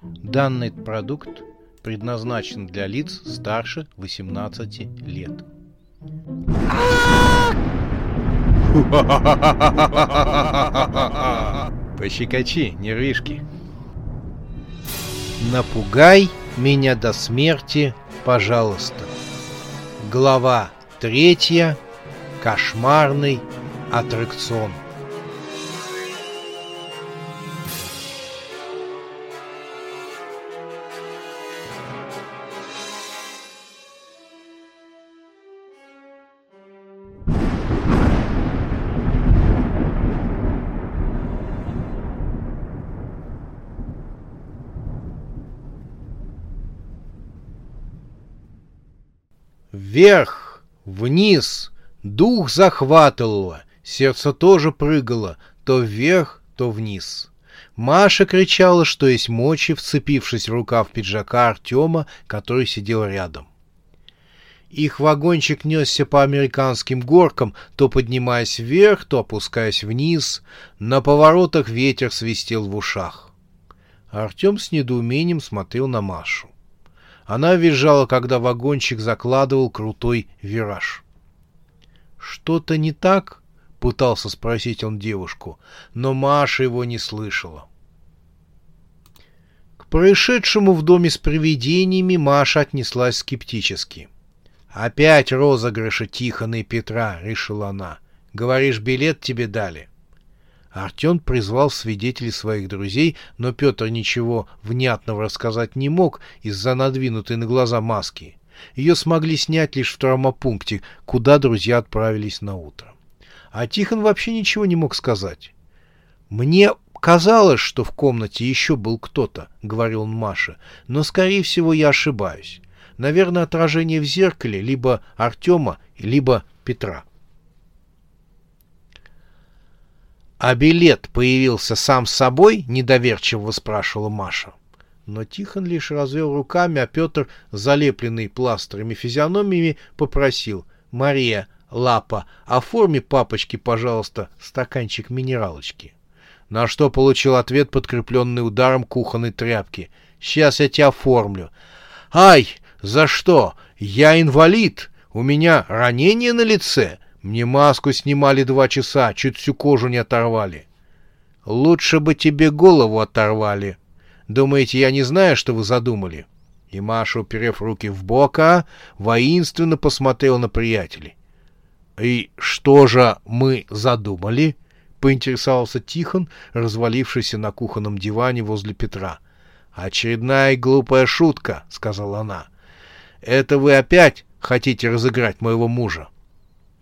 Данный продукт предназначен для лиц старше 18 лет. Пощекочи, нервишки. Напугай меня до смерти, пожалуйста. Глава третья. Кошмарный аттракцион. Вверх, вниз, дух захватывало, сердце тоже прыгало, то вверх, то вниз. Маша кричала, что есть мочи, вцепившись в рукав пиджака Артема, который сидел рядом. Их вагончик несся по американским горкам, то поднимаясь вверх, то опускаясь вниз. На поворотах ветер свистел в ушах. Артем с недоумением смотрел на Машу. Она визжала, когда вагончик закладывал крутой вираж. «Что-то не так?» — пытался спросить он девушку, но Маша его не слышала. К происшедшему в доме с привидениями Маша отнеслась скептически. «Опять розыгрыши Тихона и Петра», — решила она. «Говоришь, билет тебе дали?» Артем призвал свидетелей своих друзей, но Петр ничего внятного рассказать не мог из-за надвинутой на глаза маски. Ее смогли снять лишь в травмопункте, куда друзья отправились на утро. А Тихон вообще ничего не мог сказать. «Мне казалось, что в комнате еще был кто-то», — говорил он Маше, — «но, скорее всего, я ошибаюсь. Наверное, отражение в зеркале либо Артема, либо Петра». «А билет появился сам собой?» — недоверчиво спрашивала Маша. Но Тихон лишь развел руками, а Петр, залепленный пластырями физиономиями, попросил «Мария, Лапа, оформи папочке, пожалуйста, стаканчик минералочки». На что получил ответ, подкрепленный ударом кухонной тряпки. «Сейчас я тебя оформлю». «Ай, за что? Я инвалид. У меня ранение на лице. Мне маску снимали два часа, чуть всю кожу не оторвали. Лучше бы тебе голову оторвали. Думаете, я не знаю, что вы задумали? И Маша, уперев руки в бока, воинственно посмотрел на приятелей. «И что же мы задумали?» — поинтересовался Тихон, развалившийся на кухонном диване возле Петра. «Очередная глупая шутка», — сказала она. «Это вы опять хотите разыграть моего мужа?»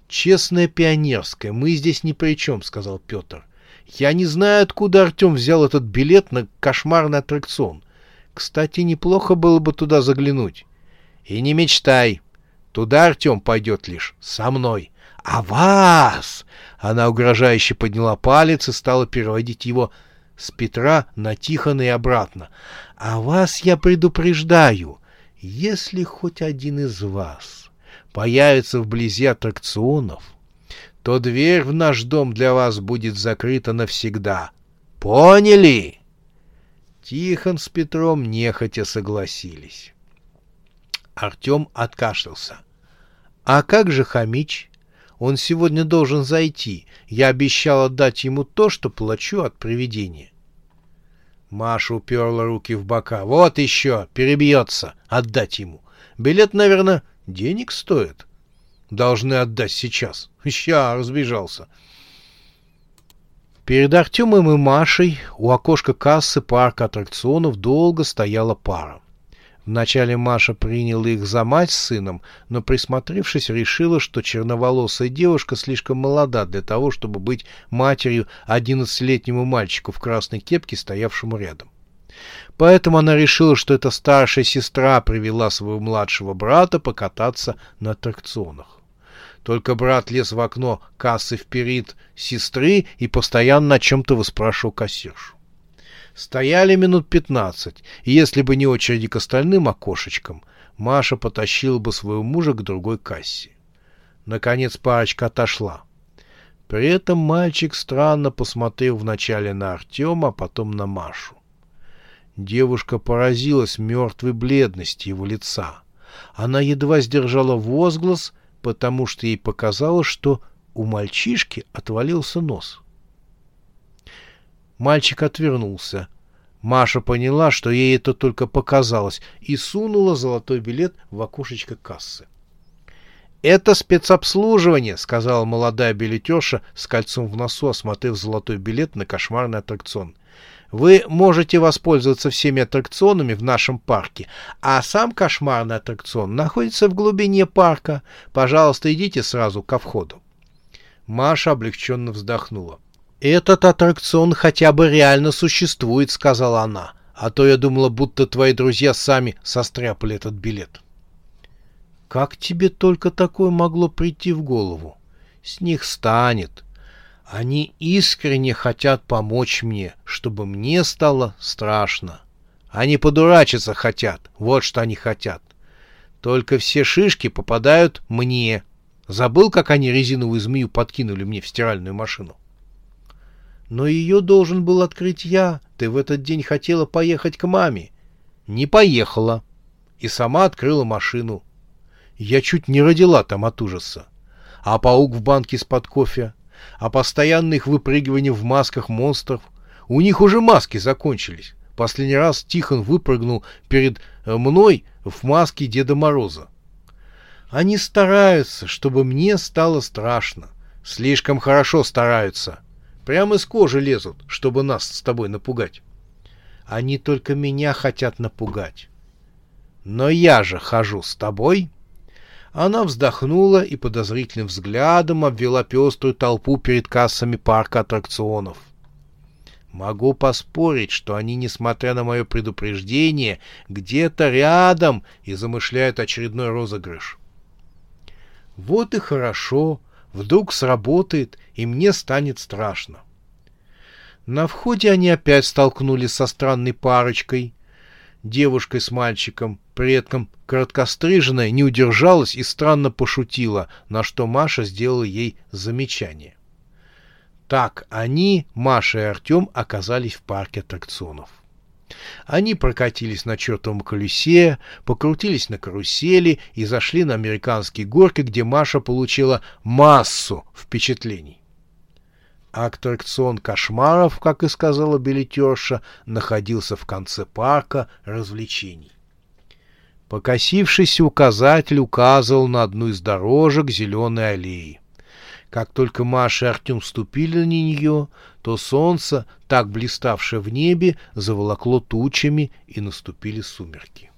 «Честная пионерская, мы здесь ни при чем», — сказал Петр. «Я не знаю, откуда Артем взял этот билет на кошмарный аттракцион. Кстати, неплохо было бы туда заглянуть». «И не мечтай. Туда Артем пойдет лишь со мной. А вас!» Она угрожающе подняла палец и стала переводить его с Петра на Тихона и обратно. «А вас я предупреждаю, если хоть один из вас...» появится вблизи аттракционов, то дверь в наш дом для вас будет закрыта навсегда. Поняли? Тихон с Петром нехотя согласились. Артем откашлялся. «А как же Хамич? Он сегодня должен зайти. Я обещал отдать ему то, что плачу от привидения». Маша уперла руки в бока. «Вот еще! Перебьется! Отдать ему! Билет, наверное, Денег стоит. Должны отдать сейчас. Ща, разбежался. Перед Артемом и Машей у окошка кассы парка аттракционов долго стояла пара. Вначале Маша приняла их за мать с сыном, но, присмотревшись, решила, что черноволосая девушка слишком молода для того, чтобы быть матерью одиннадцатилетнему мальчику в красной кепке, стоявшему рядом. Поэтому она решила, что эта старшая сестра привела своего младшего брата покататься на аттракционах. Только брат лез в окно кассы вперед сестры и постоянно о чем-то выспрашивал кассиршу. Стояли минут пятнадцать, и если бы не очереди к остальным окошечкам, Маша потащила бы своего мужа к другой кассе. Наконец парочка отошла. При этом мальчик странно посмотрел вначале на Артема, а потом на Машу. Девушка поразилась мертвой бледности его лица. Она едва сдержала возглас, потому что ей показалось, что у мальчишки отвалился нос. Мальчик отвернулся. Маша поняла, что ей это только показалось, и сунула золотой билет в окошечко кассы. «Это спецобслуживание», — сказала молодая билетерша с кольцом в носу, осмотрев золотой билет на кошмарный аттракцион. «Вы можете воспользоваться всеми аттракционами в нашем парке, а сам кошмарный аттракцион находится в глубине парка. Пожалуйста, идите сразу ко входу». Маша облегченно вздохнула. «Этот аттракцион хотя бы реально существует», — сказала она. «А то я думала, будто твои друзья сами состряпали этот билет». «Как тебе только такое могло прийти в голову? С них станет. Они искренне хотят помочь мне, чтобы мне стало страшно. Они подурачиться хотят, вот что они хотят. Только все шишки попадают мне. Забыл, как они резиновую змею подкинули мне в стиральную машину?» Но ее должен был открыть я. Ты в этот день хотела поехать к маме. Не поехала. И сама открыла машину. Я чуть не родила там от ужаса. А паук в банке из-под кофе, а постоянное их выпрыгивание в масках монстров. У них уже маски закончились. Последний раз Тихон выпрыгнул перед э, мной в маске Деда Мороза. Они стараются, чтобы мне стало страшно. Слишком хорошо стараются. Прямо из кожи лезут, чтобы нас с тобой напугать. Они только меня хотят напугать. Но я же хожу с тобой. Она вздохнула и подозрительным взглядом обвела пеструю толпу перед кассами парка аттракционов. Могу поспорить, что они, несмотря на мое предупреждение, где-то рядом и замышляют очередной розыгрыш. Вот и хорошо, Вдруг сработает, и мне станет страшно. На входе они опять столкнулись со странной парочкой. Девушкой с мальчиком, предком короткостриженная, не удержалась и странно пошутила, на что Маша сделала ей замечание. Так они, Маша и Артем, оказались в парке аттракционов. Они прокатились на чертовом колесе, покрутились на карусели и зашли на американские горки, где Маша получила массу впечатлений. Аттракцион кошмаров, как и сказала билетерша, находился в конце парка развлечений. Покосившийся указатель указывал на одну из дорожек зеленой аллеи. Как только Маша и Артем ступили на нее, то солнце, так блиставшее в небе, заволокло тучами, и наступили сумерки.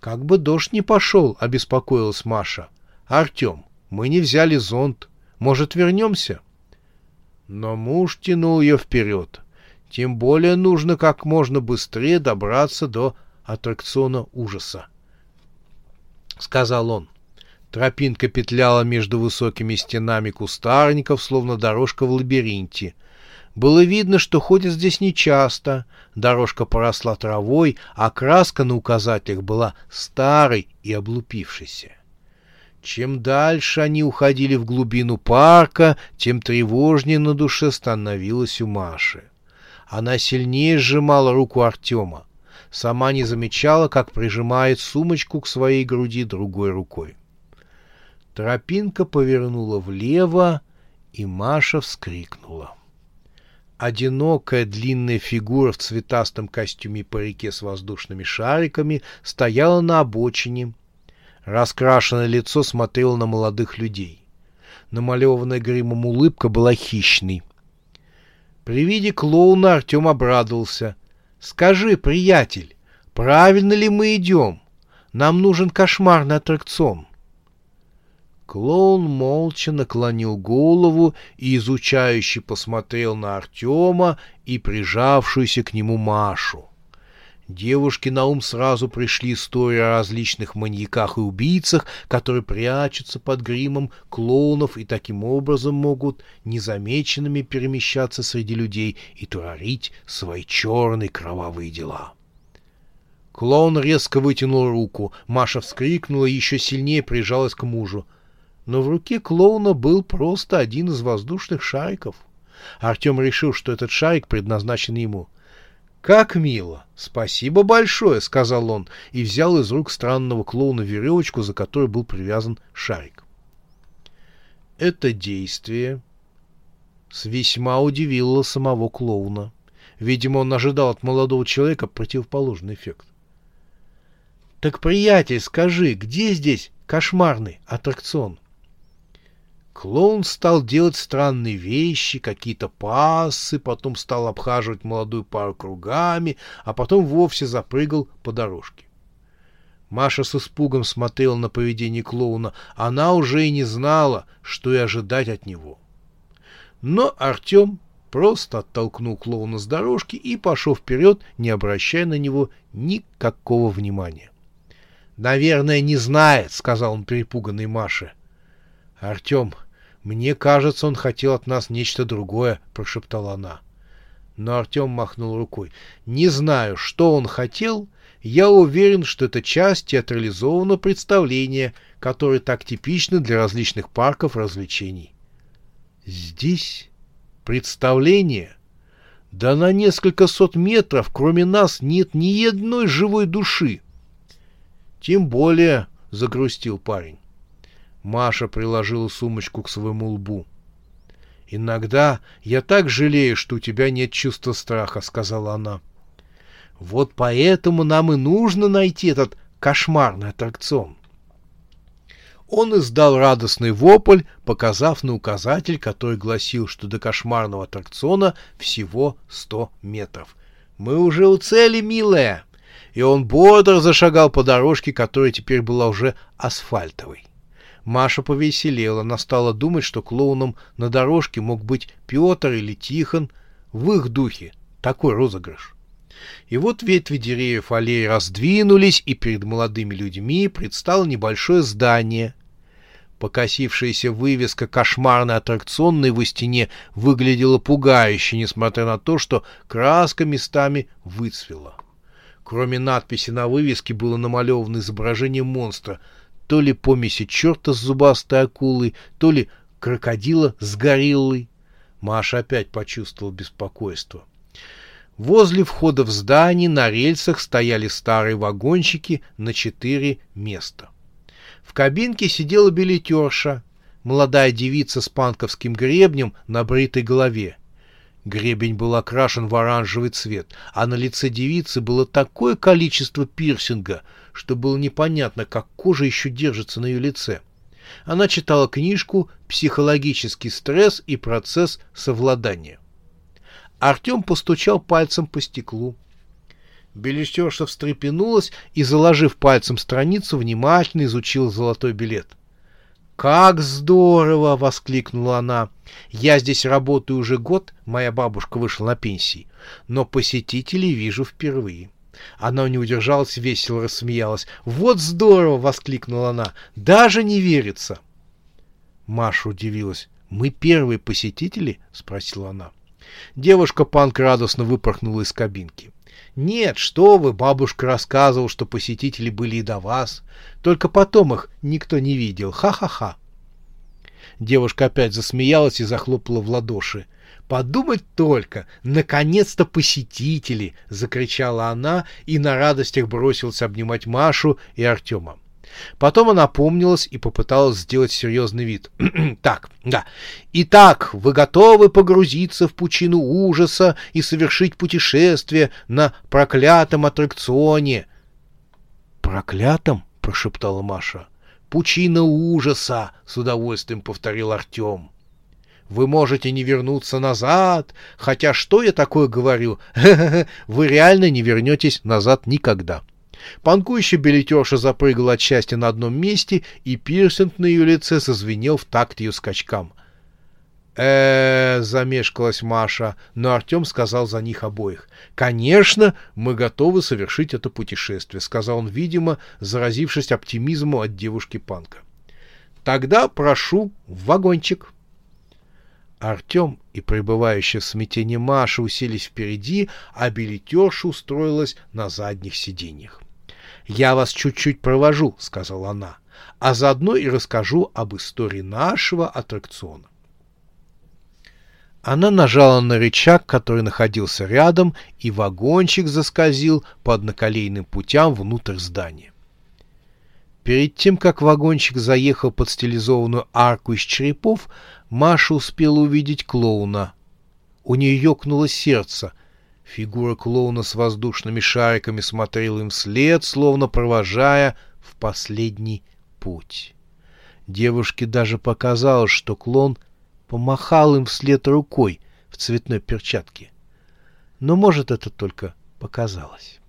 «Как бы дождь не пошел», — обеспокоилась Маша. «Артем, мы не взяли зонт. Может, вернемся?» Но муж тянул ее вперед. Тем более нужно как можно быстрее добраться до аттракциона ужаса. — сказал он. Тропинка петляла между высокими стенами кустарников, словно дорожка в лабиринте. Было видно, что ходят здесь нечасто. Дорожка поросла травой, а краска на указателях была старой и облупившейся. Чем дальше они уходили в глубину парка, тем тревожнее на душе становилось у Маши. Она сильнее сжимала руку Артема. Сама не замечала, как прижимает сумочку к своей груди другой рукой. Тропинка повернула влево, и Маша вскрикнула. Одинокая длинная фигура в цветастом костюме по реке с воздушными шариками стояла на обочине. Раскрашенное лицо смотрело на молодых людей. Намалеванная гримом улыбка была хищной. При виде клоуна Артем обрадовался. «Скажи, приятель, правильно ли мы идем? Нам нужен кошмарный аттракцион». Клоун молча наклонил голову и изучающе посмотрел на Артема и прижавшуюся к нему Машу. Девушке на ум сразу пришли истории о различных маньяках и убийцах, которые прячутся под гримом клоунов и таким образом могут незамеченными перемещаться среди людей и творить свои черные кровавые дела. Клоун резко вытянул руку, Маша вскрикнула и еще сильнее прижалась к мужу но в руке клоуна был просто один из воздушных шариков. Артем решил, что этот шарик предназначен ему. «Как мило! Спасибо большое!» — сказал он и взял из рук странного клоуна веревочку, за которой был привязан шарик. Это действие с весьма удивило самого клоуна. Видимо, он ожидал от молодого человека противоположный эффект. «Так, приятель, скажи, где здесь кошмарный аттракцион?» Клоун стал делать странные вещи, какие-то пассы, потом стал обхаживать молодую пару кругами, а потом вовсе запрыгал по дорожке. Маша с испугом смотрела на поведение клоуна. Она уже и не знала, что и ожидать от него. Но Артем просто оттолкнул клоуна с дорожки и пошел вперед, не обращая на него никакого внимания. «Наверное, не знает», — сказал он перепуганной Маше. «Артем, «Мне кажется, он хотел от нас нечто другое», — прошептала она. Но Артем махнул рукой. «Не знаю, что он хотел. Я уверен, что это часть театрализованного представления, которое так типично для различных парков развлечений». «Здесь представление?» Да на несколько сот метров, кроме нас, нет ни одной живой души. Тем более, — загрустил парень. Маша приложила сумочку к своему лбу. «Иногда я так жалею, что у тебя нет чувства страха», — сказала она. «Вот поэтому нам и нужно найти этот кошмарный аттракцион». Он издал радостный вопль, показав на указатель, который гласил, что до кошмарного аттракциона всего сто метров. «Мы уже у цели, милая!» И он бодро зашагал по дорожке, которая теперь была уже асфальтовой. Маша повеселела, она стала думать, что клоуном на дорожке мог быть Петр или Тихон. В их духе такой розыгрыш. И вот ветви деревьев аллеи раздвинулись, и перед молодыми людьми предстало небольшое здание. Покосившаяся вывеска кошмарной аттракцион на его стене выглядела пугающе, несмотря на то, что краска местами выцвела. Кроме надписи на вывеске было намалевано изображение монстра — то ли помеси черта с зубастой акулой, то ли крокодила с гориллой. Маша опять почувствовала беспокойство. Возле входа в здание на рельсах стояли старые вагончики на четыре места. В кабинке сидела билетерша, молодая девица с панковским гребнем на бритой голове. Гребень был окрашен в оранжевый цвет, а на лице девицы было такое количество пирсинга, что было непонятно, как кожа еще держится на ее лице. Она читала книжку «Психологический стресс и процесс совладания». Артем постучал пальцем по стеклу. Билетерша встрепенулась и, заложив пальцем страницу, внимательно изучил золотой билет — «Как здорово!» — воскликнула она. «Я здесь работаю уже год, моя бабушка вышла на пенсии, но посетителей вижу впервые». Она не удержалась, весело рассмеялась. «Вот здорово!» — воскликнула она. «Даже не верится!» Маша удивилась. «Мы первые посетители?» — спросила она. Девушка-панк радостно выпорхнула из кабинки. «Нет, что вы, бабушка рассказывала, что посетители были и до вас. Только потом их никто не видел. Ха-ха-ха». Девушка опять засмеялась и захлопала в ладоши. «Подумать только! Наконец-то посетители!» — закричала она и на радостях бросилась обнимать Машу и Артема. Потом она помнилась и попыталась сделать серьезный вид. так, да. Итак, вы готовы погрузиться в пучину ужаса и совершить путешествие на проклятом аттракционе? Проклятом? прошептала Маша. Пучина ужаса, с удовольствием повторил Артем. Вы можете не вернуться назад, хотя что я такое говорю? Вы реально не вернетесь назад никогда. — Панкующая билетерша запрыгала от счастья на одном месте, и пирсинг на ее лице созвенел в такт ее скачкам. э замешкалась Маша, но Артем сказал за них обоих. «Конечно, мы готовы совершить это путешествие», — сказал он, видимо, заразившись оптимизмом от девушки-панка. «Тогда прошу в вагончик». Артем и пребывающая в смятении Маша уселись впереди, а билетерша устроилась на задних сиденьях. «Я вас чуть-чуть провожу», — сказала она, — «а заодно и расскажу об истории нашего аттракциона». Она нажала на рычаг, который находился рядом, и вагончик заскользил по одноколейным путям внутрь здания. Перед тем, как вагончик заехал под стилизованную арку из черепов, Маша успела увидеть клоуна. У нее ёкнуло сердце. Фигура клоуна с воздушными шариками смотрела им вслед, словно провожая в последний путь. Девушке даже показалось, что клон помахал им вслед рукой в цветной перчатке. Но, может, это только показалось.